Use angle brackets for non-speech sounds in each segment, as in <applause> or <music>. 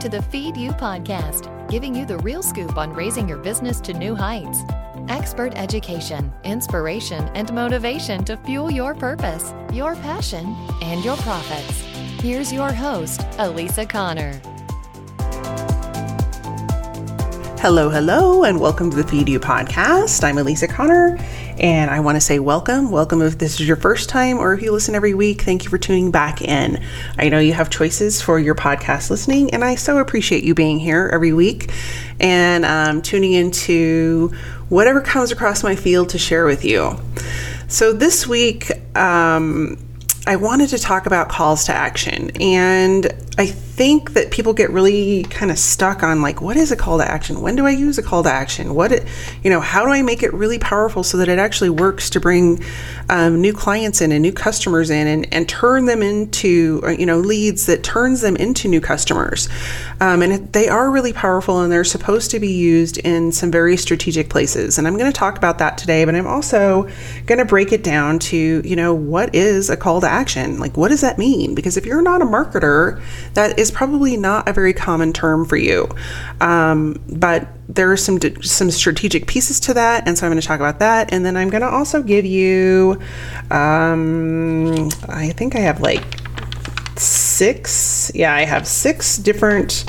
to the Feed You podcast, giving you the real scoop on raising your business to new heights. Expert education, inspiration, and motivation to fuel your purpose, your passion, and your profits. Here's your host, Elisa Connor. Hello, hello, and welcome to the Feed You podcast. I'm Elisa Connor, and I want to say welcome. Welcome if this is your first time or if you listen every week. Thank you for tuning back in. I know you have choices for your podcast listening, and I so appreciate you being here every week and um, tuning into whatever comes across my field to share with you. So this week, um, I wanted to talk about calls to action, and I think that people get really kind of stuck on like, what is a call to action? When do I use a call to action? What, it, you know, how do I make it really powerful so that it actually works to bring um, new clients in and new customers in and, and turn them into, uh, you know, leads that turns them into new customers. Um, and they are really powerful and they're supposed to be used in some very strategic places. And I'm going to talk about that today, but I'm also going to break it down to, you know, what is a call to action? Like, what does that mean? Because if you're not a marketer, that is probably not a very common term for you. Um, but there are some some strategic pieces to that, and so I'm going to talk about that, and then I'm going to also give you, um, I think I have like six. Yeah, I have six different.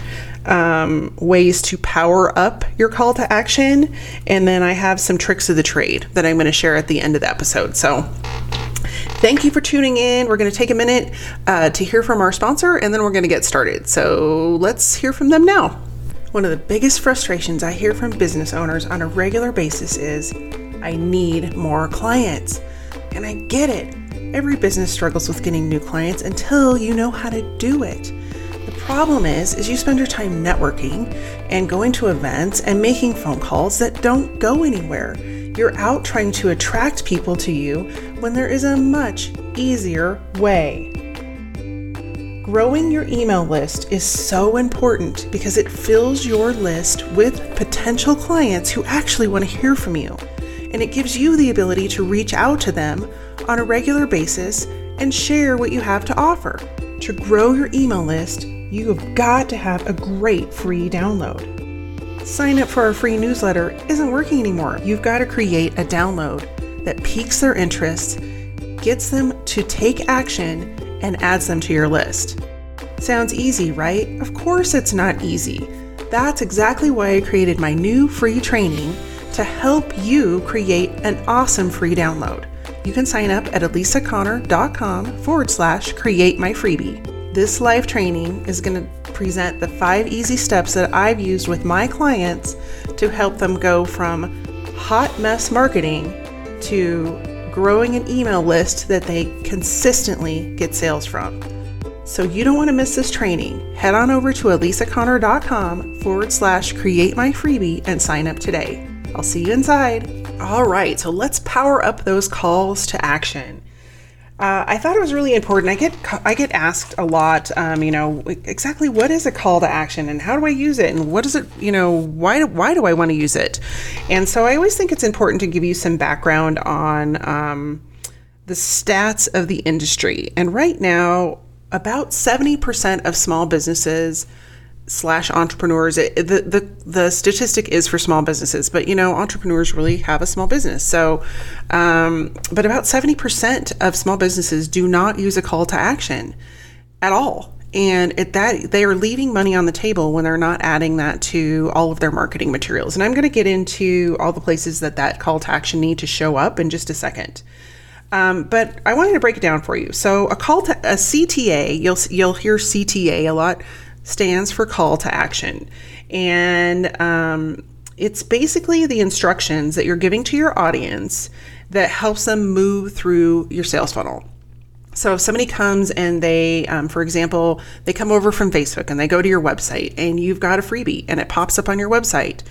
Um, ways to power up your call to action. And then I have some tricks of the trade that I'm going to share at the end of the episode. So Thank you for tuning in. We're going to take a minute uh, to hear from our sponsor and then we're going to get started. So let's hear from them now. One of the biggest frustrations I hear from business owners on a regular basis is I need more clients. And I get it. Every business struggles with getting new clients until you know how to do it. The problem is is you spend your time networking and going to events and making phone calls that don't go anywhere. You're out trying to attract people to you when there is a much easier way. Growing your email list is so important because it fills your list with potential clients who actually want to hear from you. And it gives you the ability to reach out to them on a regular basis and share what you have to offer. To grow your email list, you have got to have a great free download. Sign up for our free newsletter isn't working anymore. You've got to create a download that piques their interest, gets them to take action, and adds them to your list. Sounds easy, right? Of course, it's not easy. That's exactly why I created my new free training to help you create an awesome free download. You can sign up at elisaconnor.com forward slash create my freebie. This live training is going to present the five easy steps that I've used with my clients to help them go from hot mess marketing to growing an email list that they consistently get sales from. So you don't want to miss this training. Head on over to elisaconnor.com forward slash create my freebie and sign up today. I'll see you inside. All right, so let's power up those calls to action. Uh, I thought it was really important. I get I get asked a lot, um, you know, exactly what is a call to action and how do I use it and what is it, you know, why why do I want to use it? And so I always think it's important to give you some background on um, the stats of the industry. And right now, about seventy percent of small businesses slash entrepreneurs it, the, the the statistic is for small businesses but you know entrepreneurs really have a small business. So um, but about 70% of small businesses do not use a call to action at all. And it, that they are leaving money on the table when they're not adding that to all of their marketing materials. And i'm going to get into all the places that that call to action need to show up in just a second. Um, but I wanted to break it down for you. So a call to a CTA, you'll you'll hear CTA a lot stands for call to action. And um, it's basically the instructions that you're giving to your audience that helps them move through your sales funnel. So if somebody comes and they, um, for example, they come over from Facebook and they go to your website and you've got a freebie and it pops up on your website,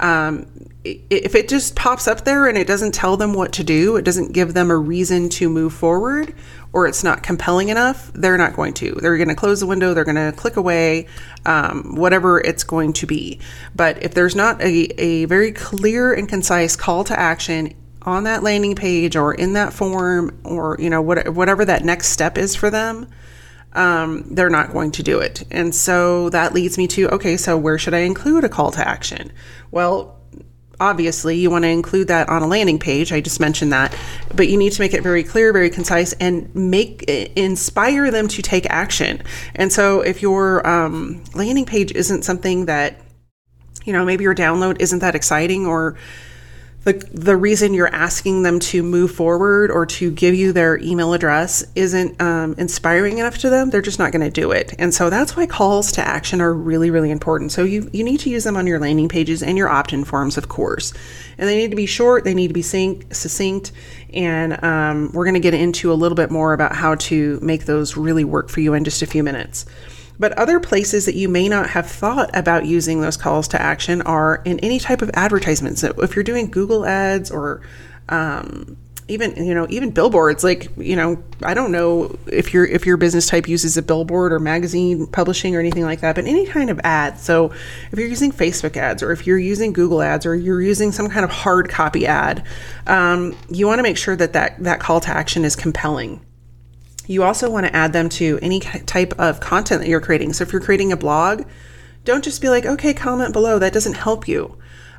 um, if it just pops up there and it doesn't tell them what to do, it doesn't give them a reason to move forward, or it's not compelling enough, they're not going to. They're going to close the window, they're going to click away, um, whatever it's going to be. But if there's not a, a very clear and concise call to action on that landing page or in that form, or you know what, whatever that next step is for them, um, they're not going to do it. And so that leads me to okay, so where should I include a call to action? Well, obviously you want to include that on a landing page i just mentioned that but you need to make it very clear very concise and make inspire them to take action. And so if your um, landing page isn't something that you know maybe your download isn't that exciting or the the reason you're asking them to move forward or to give you their email address isn't um, inspiring enough to them, they're just not going to do it. And so that's why calls to action are really really important. So you you need to use them on your landing pages and your opt-in forms, of course. And they need to be short, they need to be succinct, and um, we're going to get into a little bit more about how to make those really work for you in just a few minutes. But other places that you may not have thought about using those calls to action are in any type of advertisements. So if you're doing Google ads or um, even you know even billboards like you know i don't know if your if your business type uses a billboard or magazine publishing or anything like that but any kind of ad so if you're using facebook ads or if you're using google ads or you're using some kind of hard copy ad um, you want to make sure that, that that call to action is compelling you also want to add them to any type of content that you're creating. So if you're creating a blog, don't just be like, okay, comment below. That doesn't help you.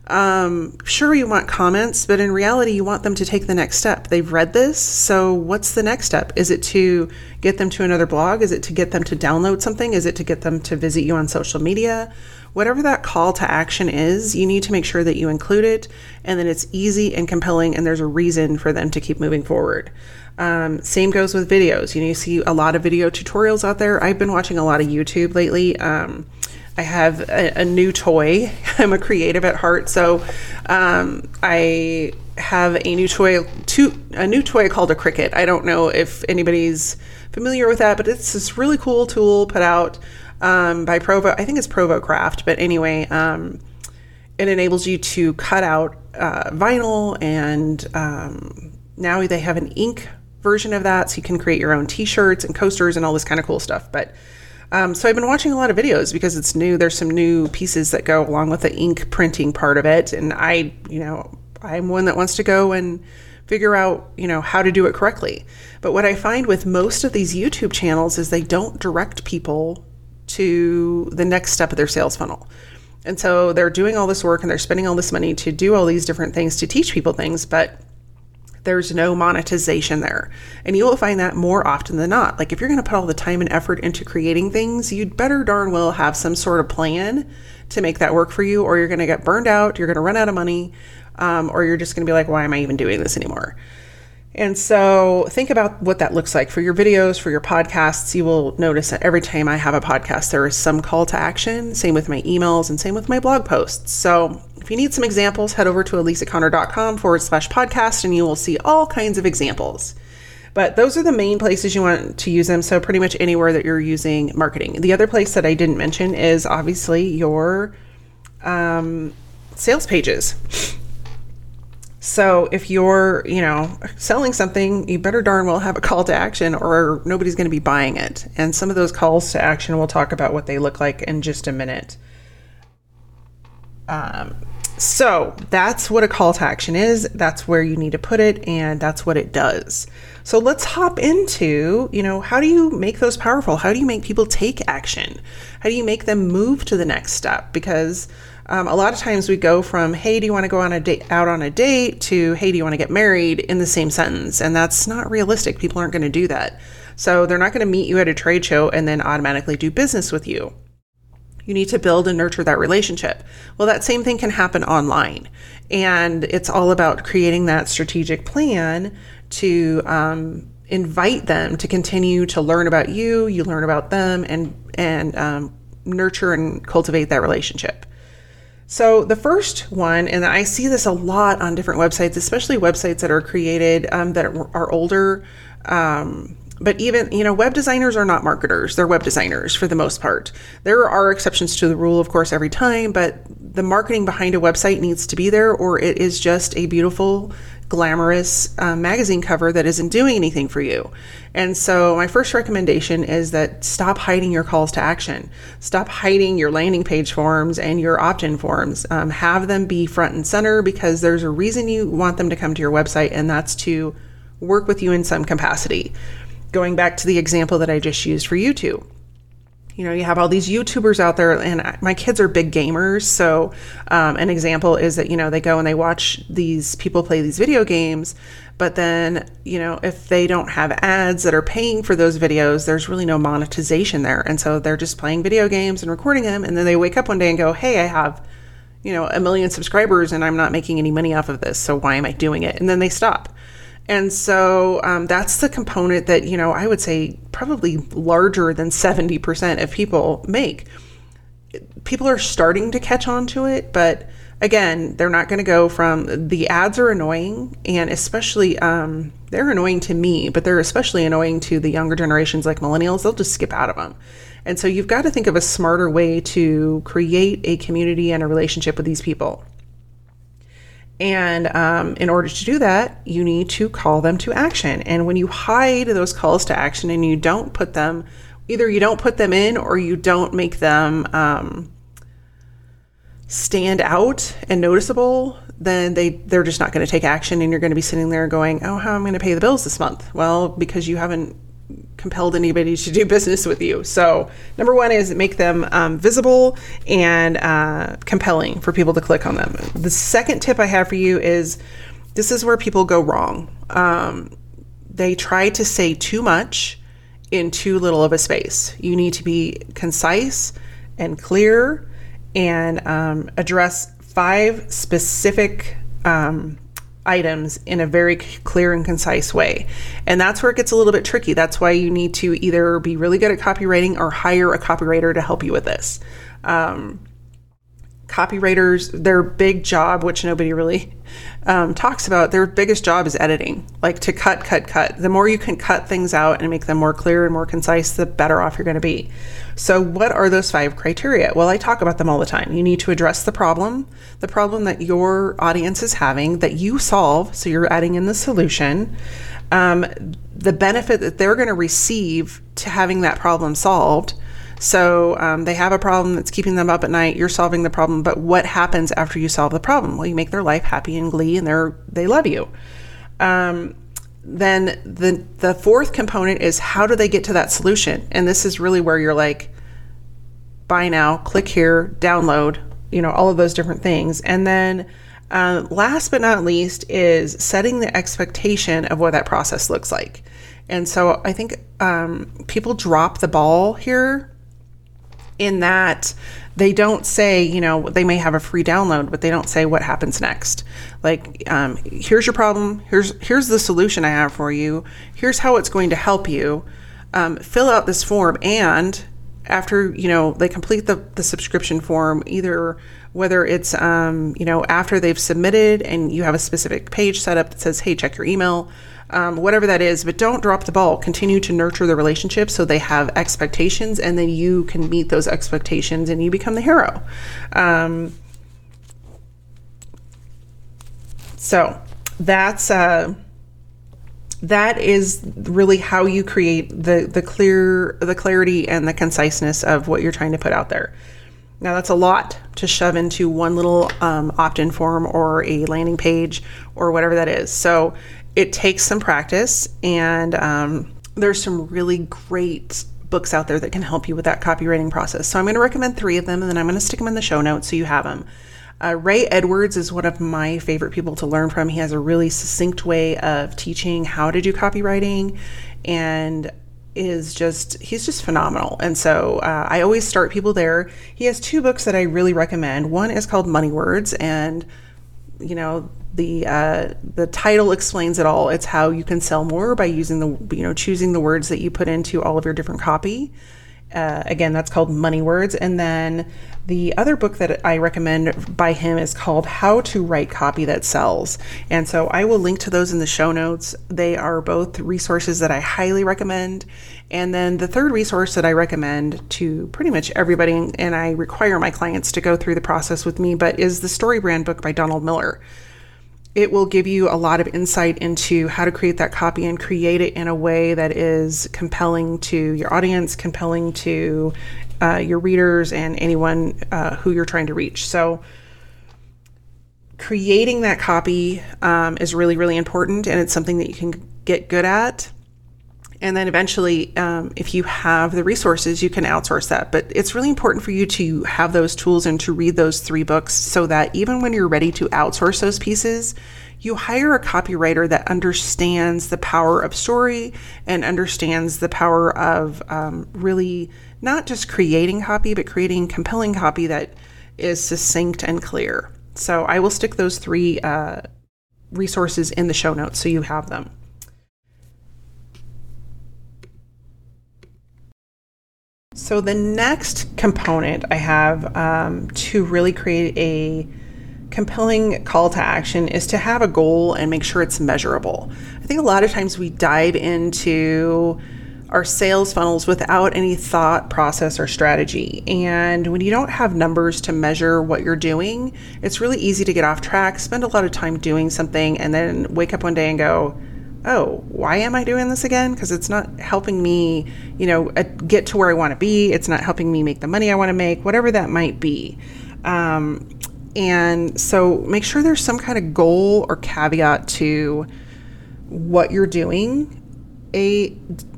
Um, sure, you want comments, but in reality, you want them to take the next step. They've read this, so what's the next step? Is it to get them to another blog? Is it to get them to download something? Is it to get them to visit you on social media? Whatever that call to action is, you need to make sure that you include it and that it's easy and compelling and there's a reason for them to keep moving forward. Um, same goes with videos. You know, you see a lot of video tutorials out there. I've been watching a lot of YouTube lately. Um, I have a, a, new toy. <laughs> I'm a creative at heart, so um, I have a new toy, two, a new toy called a Cricut. I don't know if anybody's familiar with that, but it's this really cool tool put out um, by Provo. I think it's Provo Craft, but anyway, um, it enables you to cut out uh, vinyl and um, now they have an ink version of that so you can create your own t-shirts and coasters and all this kind of cool stuff but um, so i've been watching a lot of videos because it's new there's some new pieces that go along with the ink printing part of it and i you know i'm one that wants to go and figure out you know how to do it correctly. But what i find with most of these youtube channels is they don't direct people to the next step of their sales funnel. And so they're doing all this work and they're spending all this money to do all these different things to teach people things but there's no monetization there. And you will find that more often than not. Like if you're going to put all the time and effort into creating things, you'd better darn well have some sort of plan to make that work for you, or you're going to get burned out, you're going to run out of money, um, or you're just going to be like, why am I even doing this anymore? And so think about what that looks like for your videos, for your podcasts. You will notice that every time I have a podcast, there is some call to action. Same with my emails and same with my blog posts. So if you need some examples, head over to elisaconnor.com forward slash podcast and you will see all kinds of examples. But those are the main places you want to use them. So pretty much anywhere that you're using marketing. The other place that I didn't mention is obviously your um, sales pages. So if you're, you know, selling something, you better darn well have a call to action or nobody's going to be buying it. And some of those calls to action, we'll talk about what they look like in just a minute. Um, so that's what a call to action is. That's where you need to put it, and that's what it does. So let's hop into, you know, how do you make those powerful? How do you make people take action? How do you make them move to the next step? Because um, a lot of times we go from hey do you want to go on a date out on a date? to hey do you want to get married? in the same sentence and that's not realistic. People aren't going to do that. So they're not going to meet you at a trade show and then automatically do business with you. You need to build and nurture that relationship. Well that same thing can happen online and it's all about creating that strategic plan to um, invite them to continue to learn about you you learn about them and and um, nurture and cultivate that relationship so, the first one, and I see this a lot on different websites, especially websites that are created um, that are older. Um, but even, you know, web designers are not marketers. They're web designers for the most part. There are exceptions to the rule, of course, every time, but the marketing behind a website needs to be there or it is just a beautiful glamorous uh, magazine cover that isn't doing anything for you. And so, my first recommendation is that stop hiding your calls to action. Stop hiding your landing page forms and your opt in forms. Um, have them be front and center because there's a reason you want them to come to your website, and that's to work with you in some capacity. going back to the example that I just used for YouTube you know, you have all these YouTubers out there, and my kids are big gamers. So, um, an example is that, you know, they go and they watch these people play these video games, but then, you know, if they don't have ads that are paying for those videos, there's really no monetization there. And so they're just playing video games and recording them. And then they wake up one day and go, hey, I have, you know, a million subscribers and I'm not making any money off of this. So why am I doing it? And then they stop. And so um, that's the component that, you know, I would say probably larger than 70% of people make. People are starting to catch on to it, but again, they're not going to go from the ads are annoying, and especially um, they're annoying to me, but they're especially annoying to the younger generations like millennials. They'll just skip out of them. And so you've got to think of a smarter way to create a community and a relationship with these people. And um, in order to do that, you need to call them to action. And when you hide those calls to action and you don't put them, either you don't put them in or you don't make them um, stand out and noticeable, then they they're just not going to take action, and you're going to be sitting there going, "Oh, how am I going to pay the bills this month?" Well, because you haven't compelled anybody to do business with you. So, number one is make them um, visible and uh, compelling for people to click on them. The second tip I have for you is this is where people go wrong. Um, they try to say too much in too little of a space. You need to be concise and clear and um, address five specific um, items in a very clear and concise way. And that's where it gets a little bit tricky. That's why you need to either be really good at copywriting or hire a copywriter to help you with this. Um, copywriters, their big job, which nobody really um, talks about, their biggest job is editing, like to cut, cut, cut. The more you can cut things out and make them more clear and more concise, the better off you're going to be. So, what are those five criteria? Well, I talk about them all the time. You need to address the problem, the problem that your audience is having that you solve. So, you're adding in the solution. Um, the benefit that they're going to receive to having that problem solved. So um, they have a problem that's keeping them up at night. You're solving the problem, but what happens after you solve the problem? Well, you make their life happy and glee, and they're they love you. Um, then the the fourth component is how do they get to that solution? And this is really where you're like, buy now, click here, download, you know, all of those different things. And then uh, last but not least is setting the expectation of what that process looks like. And so I think um, people drop the ball here in that they don't say, you know, they may have a free download, but they don't say what happens next. Like, um, here's your problem. Here's here's the solution I have for you. Here's how it's going to help you. Um, fill out this form, and after you know they complete the the subscription form, either whether it's um, you know after they've submitted and you have a specific page set up that says, hey, check your email um, whatever that is, but don't drop the ball. Continue to nurture the relationship so they have expectations and then you can meet those expectations and you become the hero. Um, so that's uh, that is really how you create the the clear the clarity and the conciseness of what you're trying to put out there. Now, that's a lot to shove into one little um, opt in form or a landing page or whatever that is. So, it takes some practice, and um, there's some really great books out there that can help you with that copywriting process. So I'm going to recommend three of them, and then I'm going to stick them in the show notes so you have them. Uh, Ray Edwards is one of my favorite people to learn from. He has a really succinct way of teaching how to do copywriting, and is just he's just phenomenal and so uh, i always start people there he has two books that i really recommend one is called money words and you know the uh, the title explains it all. It's how you can sell more by using the you know choosing the words that you put into all of your different copy. Uh, again, that's called Money Words. And then the other book that I recommend by him is called How to Write Copy That Sells. And so I will link to those in the show notes. They are both resources that I highly recommend. And then the third resource that I recommend to pretty much everybody, and I require my clients to go through the process with me, but is the Story Brand book by Donald Miller it will give you a lot of insight into how to create that copy and create it in a way that is compelling to your audience, compelling to uh, your readers, and anyone uh, who you're trying to reach. So, creating that copy um, is really, really important, and it's something that you can get good at. And then eventually, um, if you have the resources, you can outsource that. But it's really important for you to have those tools and to read those three books so that even when you're ready to outsource those pieces, you hire a copywriter that understands the power of story and understands the power of um, really not just creating copy, but creating compelling copy that is succinct and clear. So I will stick those three uh, resources in the show notes so you have them. So the next component I have um, to really create a compelling call to action is to have a goal and make sure it's measurable. I think a lot of times we dive into our sales funnels without any thought process or strategy. And when you don't have numbers to measure what you're doing, it's really easy to get off track, spend a lot of time doing something, and then wake up one day and go, oh, why am I doing this again? Because it's not helping me, you know, get to where I want to be. It's not helping me make the money I want to make, whatever that might be. Um, and so make sure there's some kind of goal or caveat to what you're doing. A,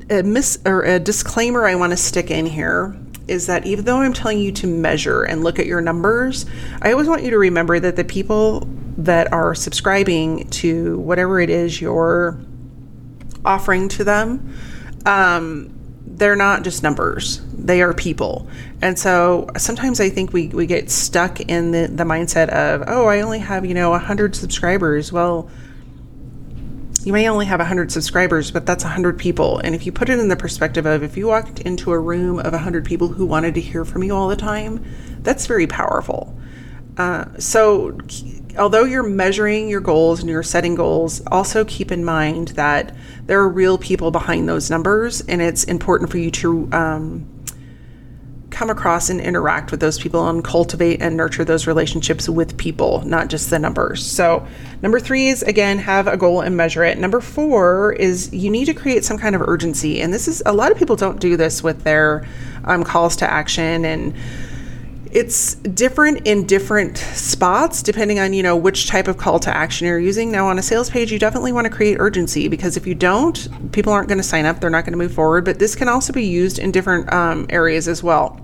a miss or a disclaimer I want to stick in here is that even though I'm telling you to measure and look at your numbers, I always want you to remember that the people that are subscribing to whatever it is you're offering to them, um, they're not just numbers, they are people. And so sometimes I think we, we get stuck in the, the mindset of, oh, I only have, you know, 100 subscribers. Well, you may only have 100 subscribers, but that's 100 people. And if you put it in the perspective of if you walked into a room of 100 people who wanted to hear from you all the time, that's very powerful. Uh, so, although you're measuring your goals and you're setting goals, also keep in mind that there are real people behind those numbers, and it's important for you to um, come across and interact with those people and cultivate and nurture those relationships with people, not just the numbers. So, number three is again, have a goal and measure it. Number four is you need to create some kind of urgency. And this is a lot of people don't do this with their um, calls to action and it's different in different spots depending on you know which type of call to action you're using. Now on a sales page you definitely want to create urgency because if you don't people aren't going to sign up. They're not going to move forward. But this can also be used in different um, areas as well.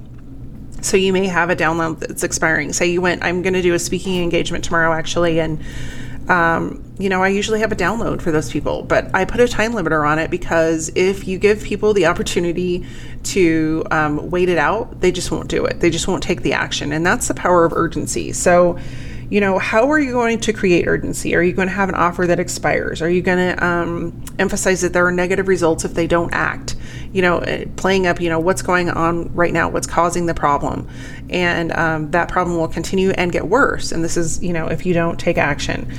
So you may have a download that's expiring. Say you went i'm going to do a speaking engagement tomorrow actually and um, you know, I usually have a download for those people, but I put a time limiter on it because if you give people the opportunity to um, wait it out, they just won't do it. They just won't take the action. And that's the power of urgency. So, you know, how are you going to create urgency? Are you going to have an offer that expires? Are you going to um, emphasize that there are negative results if they don't act? You know, eh, playing up, you know, what's going on right now, what's causing the problem. And um, that problem will continue and get worse. And this is, you know, if you don't take action.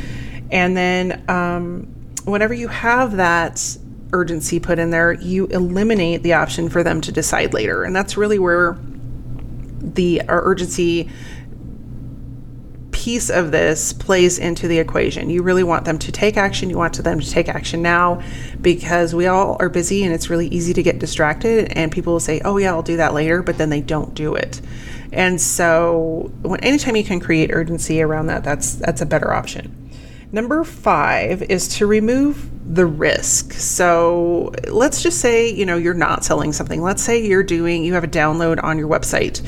And then um, whenever you have that urgency put in there, you eliminate the option for them to decide later. And that's really where the urgency piece of this plays into the equation. You really want them to take action. You want them to take action now because we all are busy and it's really easy to get distracted. And people will say, oh, yeah, I'll do that later, but then they don't do it. And so, when, anytime you can create urgency around that, that's that's a better option. Number five is to remove the risk. So let's just say, you know, you're not selling something. Let's say you're doing, you have a download on your website,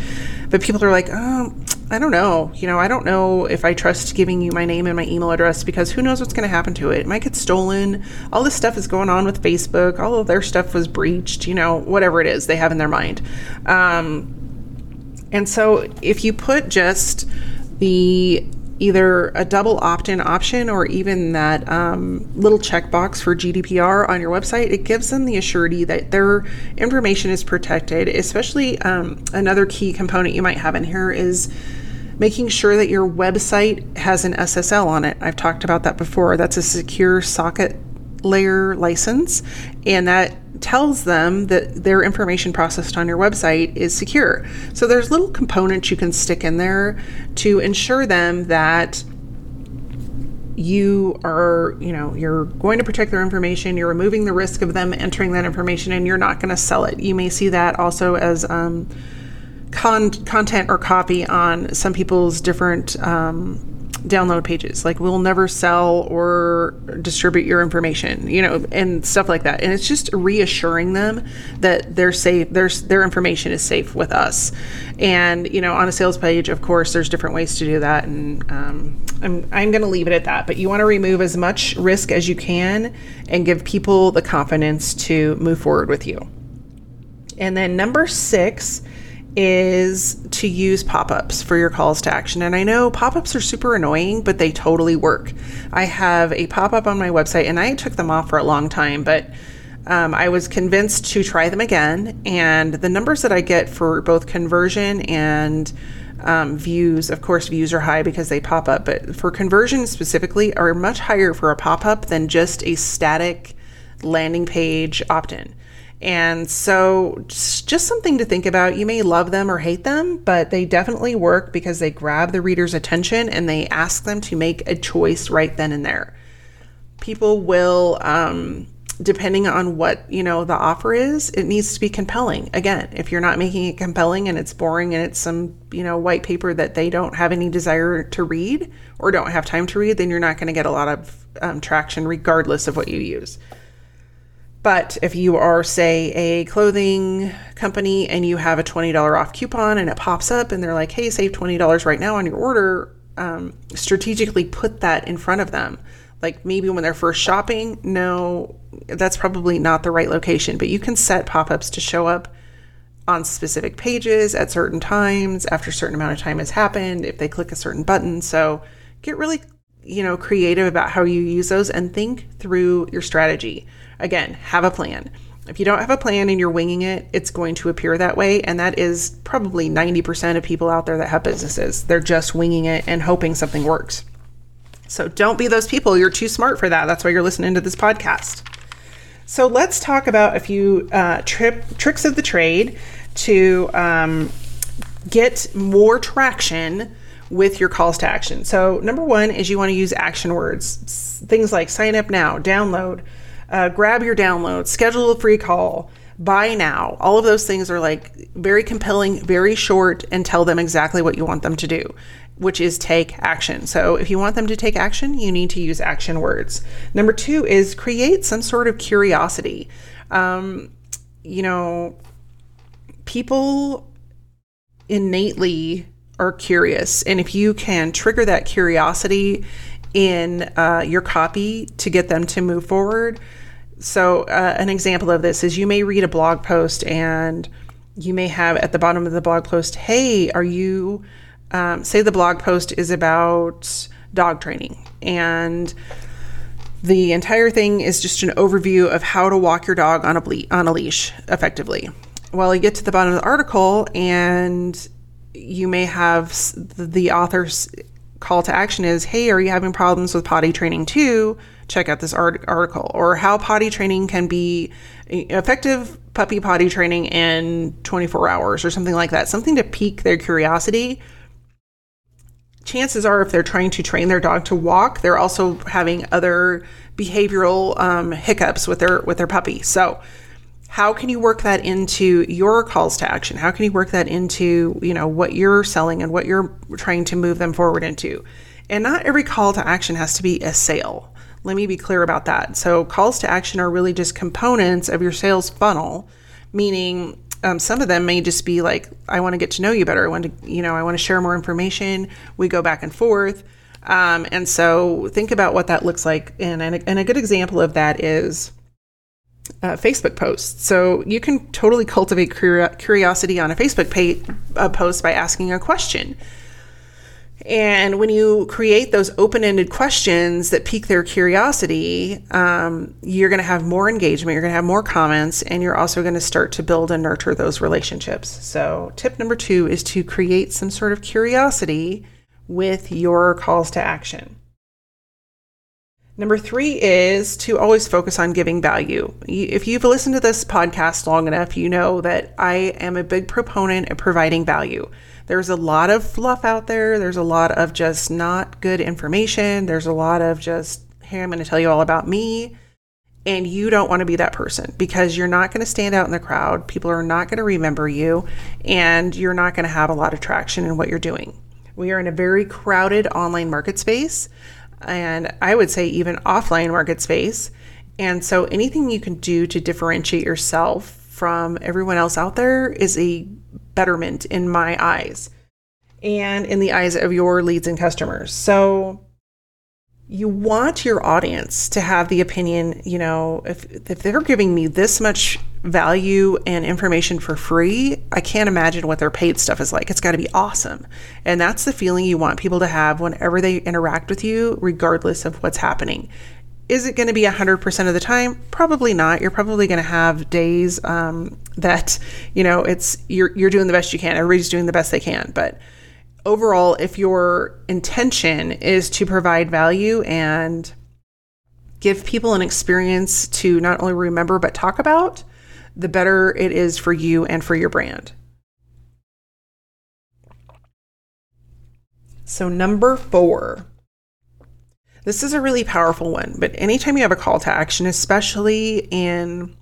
but people are like, oh, I don't know. You know, I don't know if I trust giving you my name and my email address because who knows what's going to happen to it. It might get stolen. All this stuff is going on with Facebook. All of their stuff was breached, you know, whatever it is they have in their mind. Um, and so if you put just the either a double opt-in option or even that um, little checkbox for GDPR on your website, it gives them the assurity that their information is protected. Especially um, another key component you might have in here is making sure that your website has an SSL on it. I've talked about that before. That's a secure socket layer license, and that tells them that their information processed on your website is secure. So there's little components you can stick in there to ensure them that you are, you know, you're going to protect their information, you're removing the risk of them entering that information, and you're not going to sell it. You may see that also as um, con- content or copy on some people's different um, download pages. Like we'll never sell or distribute your information, you know, and stuff like that. And it's just reassuring them that they're safe. Their their information is safe with us. And you know, on a sales page, of course, there's different ways to do that. And um, I'm I'm going to leave it at that. But you want to remove as much risk as you can and give people the confidence to move forward with you. And then number six is to use pop ups for your calls to action. And I know pop ups are super annoying, but they totally work. I have a pop up on my website and I took them off for a long time, but um, I was convinced to try them again. And the numbers that I get for both conversion and um, views, of course, views are high because they pop up, but for conversion specifically, are much higher for a pop up than just a static landing page opt in. And so, just something to think about. You may love them or hate them, but they definitely work because they grab the reader's attention and they ask them to make a choice right then and there. People will, um, depending on what you know the offer is, it needs to be compelling. Again, if you're not making it compelling and it's boring and it's some you know white paper that they don't have any desire to read or don't have time to read, then you're not going to get a lot of um, traction, regardless of what you use. But if you are, say, a clothing company and you have a $20 off coupon and it pops up and they're like, hey, save $20 right now on your order, um, strategically put that in front of them. Like maybe when they're first shopping, no, that's probably not the right location, but you can set pop ups to show up on specific pages at certain times after a certain amount of time has happened if they click a certain button. So get really, you know, creative about how you use those and think through your strategy. Again, have a plan. If you don't have a plan and you're winging it, it's going to appear that way. And that is probably 90% of people out there that have businesses. They're just winging it and hoping something works. So don't be those people. You're too smart for that. That's why you're listening to this podcast. So let's talk about a few uh, tricks of the trade to um, get more traction with your calls to action. So, number one is you want to use action words, things like sign up now, download uh, grab your download, schedule a free call, buy now. All of those things are like very compelling, very short, and tell them exactly what you want them to do, which is take action. So if you want them to take action, you need to use action words. Number two is create some sort of curiosity. Um, you know, people innately are curious. And if you can trigger that curiosity in uh, your copy to get them to move forward. So, uh, an example of this is you may read a blog post and you may have at the bottom of the blog post, Hey, are you, um, say the blog post is about dog training and the entire thing is just an overview of how to walk your dog on a, ble- on a leash effectively. Well, you get to the bottom of the article and you may have the author's call to action is hey are you having problems with potty training too? Check out this art- article. Or how potty training can be effective puppy potty training in 24 hours or something like that. Something to pique their curiosity. Chances are if they're trying to train their dog to walk they're also having other behavioral um, hiccups with their with their puppy. So how can you work that into your calls to action? How can you work that into you know what you're selling and what you're trying to move them forward into? And not every call to action has to be a sale. Let me be clear about that. So calls to action are really just components of your sales funnel meaning um, some of them may just be like i want to get to know you better. I want to you know i want to share more information. We go back and forth. Um, and so think about what that looks like. And, and, a, and a good example of that is uh, Facebook posts. So you can totally cultivate curiosity on a Facebook uh, post by asking a question. And when you create those open ended questions that pique their curiosity, um, you're going to have more engagement, you're going to have more comments, and you're also going to start to build and nurture those relationships. So, tip number two is to create some sort of curiosity with your calls to action. Number three is to always focus on giving value. If you've listened to this podcast long enough, you know that I am a big proponent of providing value. There's a lot of fluff out there, there's a lot of just not good information, there's a lot of just, hey, I'm going to tell you all about me. And you don't want to be that person because you're not going to stand out in the crowd. People are not going to remember you, and you're not going to have a lot of traction in what you're doing. We are in a very crowded online market space, and I would say even offline market space. And so anything you can do to differentiate yourself from everyone else out there is a betterment in my eyes and in the eyes of your leads and customers. So you want your audience to have the opinion, you know, if if they're giving me this much value and information for free, I can't imagine what their paid stuff is like. It's got to be awesome. And that's the feeling you want people to have whenever they interact with you regardless of what's happening. Is it going to be 100% of the time? Probably not. You're probably going to have days um, that, you know, it's you're you're doing the best you can. Everybody's doing the best they can, but overall, if your intention is to provide value and give people an experience to not only remember but talk about, the better it is for you and for your brand. So, number four. This is a really powerful one, but anytime you have a call to action, especially in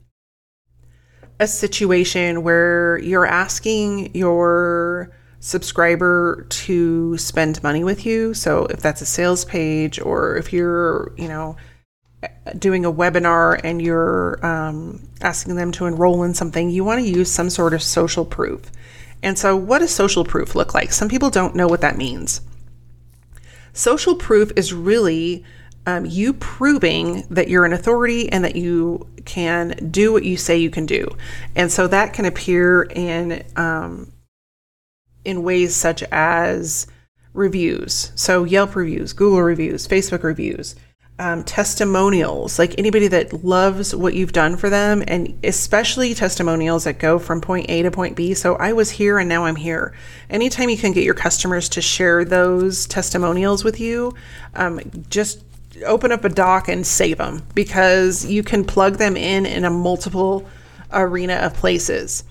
a situation where you're asking your subscriber to spend money with you. So if that's a sales page or if you're, you know, doing a webinar and you're um, asking them to enroll in something, you want to use some sort of social proof. And so, what does social proof look like? Some people don't know what that means. Social proof is really um, you proving that you're an authority and that you can do what you say you can do. And so that can appear in um, in ways such as reviews. So, Yelp reviews, Google reviews, Facebook reviews, um, testimonials, like anybody that loves what you've done for them, and especially testimonials that go from point A to point B. So, I was here and now I'm here. Anytime you can get your customers to share those testimonials with you, um, just open up a doc and save them because you can plug them in in a multiple arena of places.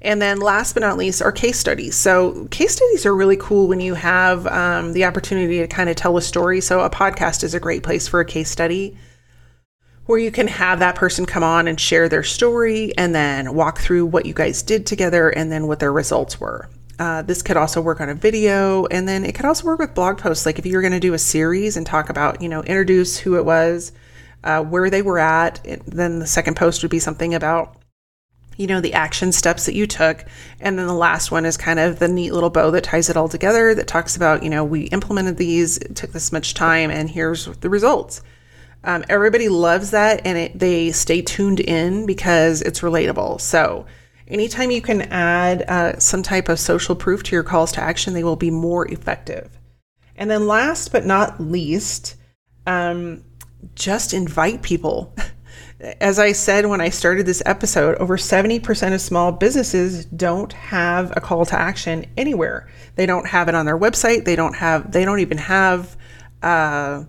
And then last but not least are case studies. So, case studies are really cool when you have um, the opportunity to kind of tell a story. So, a podcast is a great place for a case study where you can have that person come on and share their story and then walk through what you guys did together and then what their results were. Uh, this could also work on a video and then it could also work with blog posts. Like if you're going to do a series and talk about, you know, introduce who it was, uh, where they were at, then the second post would be something about you know, the action steps that you took. And then the last one is kind of the neat little bow that ties it all together that talks about, you know, we implemented these, it took this much time, and here's the results. Um, everybody loves that and it, they stay tuned in because it's relatable. So, anytime you can add uh, some type of social proof to your calls to action, they will be more effective. And then, last but not least, um, just invite people. <laughs> As I said when I started this episode, over 70% of small businesses don't have a call to action anywhere. They don't have it on their website. They don't have, they don't even have uh,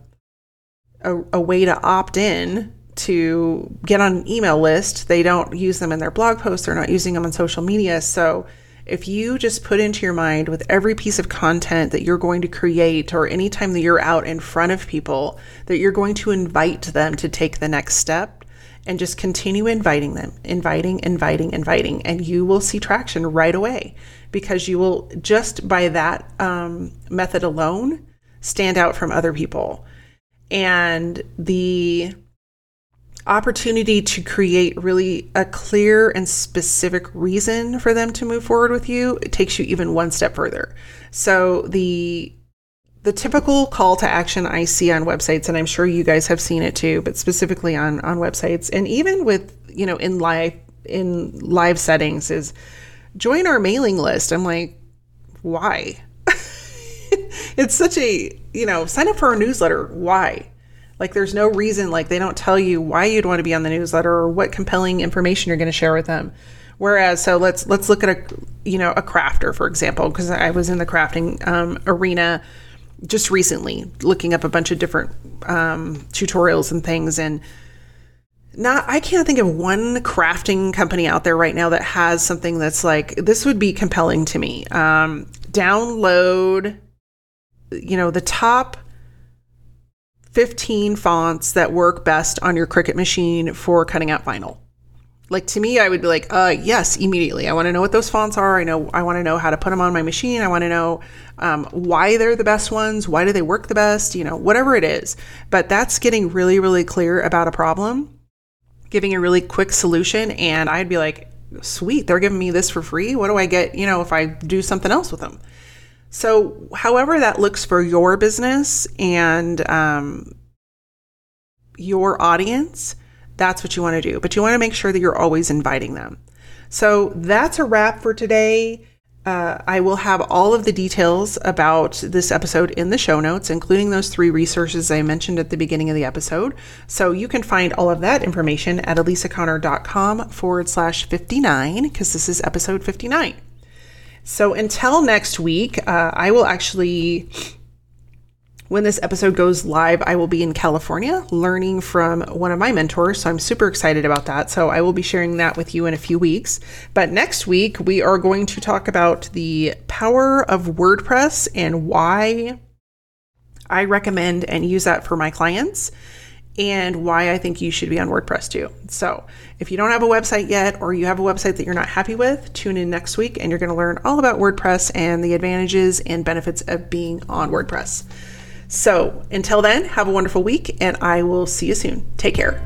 a, a way to opt in to get on an email list. They don't use them in their blog posts. They're not using them on social media. So if you just put into your mind with every piece of content that you're going to create or anytime that you're out in front of people that you're going to invite them to take the next step and just continue inviting them, inviting, inviting, inviting, and you will see traction right away because you will just by that um, method alone stand out from other people. And the opportunity to create really a clear and specific reason for them to move forward with you it takes you even one step further. So the the typical call to action I see on websites, and I'm sure you guys have seen it too, but specifically on on websites, and even with you know in live in live settings, is join our mailing list. I'm like, why? <laughs> it's such a you know sign up for our newsletter. Why? Like, there's no reason. Like, they don't tell you why you'd want to be on the newsletter or what compelling information you're going to share with them. Whereas, so let's let's look at a you know a crafter for example, because I was in the crafting um, arena just recently looking up a bunch of different um, tutorials and things and not i can't think of one crafting company out there right now that has something that's like this would be compelling to me. Um, download you know the top 15 fonts that work best on your cricut machine for cutting out vinyl like to me, I would be like, uh, yes, immediately. I want to know what those fonts are. I know I want to know how to put them on my machine. I want to know um, why they're the best ones. Why do they work the best? You know, whatever it is. But that's getting really, really clear about a problem, giving a really quick solution, and I'd be like, sweet, they're giving me this for free. What do I get? You know, if I do something else with them. So, however that looks for your business and um, your audience that's what you want to do. But you want to make sure that you're always inviting them. So that's a wrap for today. Uh, I will have all of the details about this episode in the show notes, including those three resources I mentioned at the beginning of the episode. So you can find all of that information at elisaconnor.com forward slash 59, because this is episode 59. So until next week, uh, I will actually when this episode goes live, I will be in California learning from one of my mentors. So I'm super excited about that. So I will be sharing that with you in a few weeks. But next week, we are going to talk about the power of WordPress and why I recommend and use that for my clients and why I think you should be on WordPress too. So, if you don't have a website yet or you have a website that you're not happy with, tune in next week and you're going to learn all about WordPress and the advantages and benefits of being on WordPress. So until then, have a wonderful week and I will see you soon. Take care.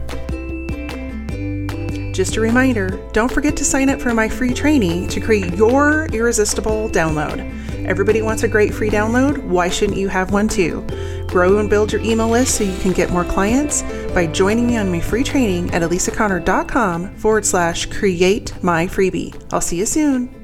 Just a reminder don't forget to sign up for my free training to create your irresistible download. Everybody wants a great free download. Why shouldn't you have one too? Grow and build your email list so you can get more clients by joining me on my free training at elisaconnor.com forward slash create my freebie. I'll see you soon.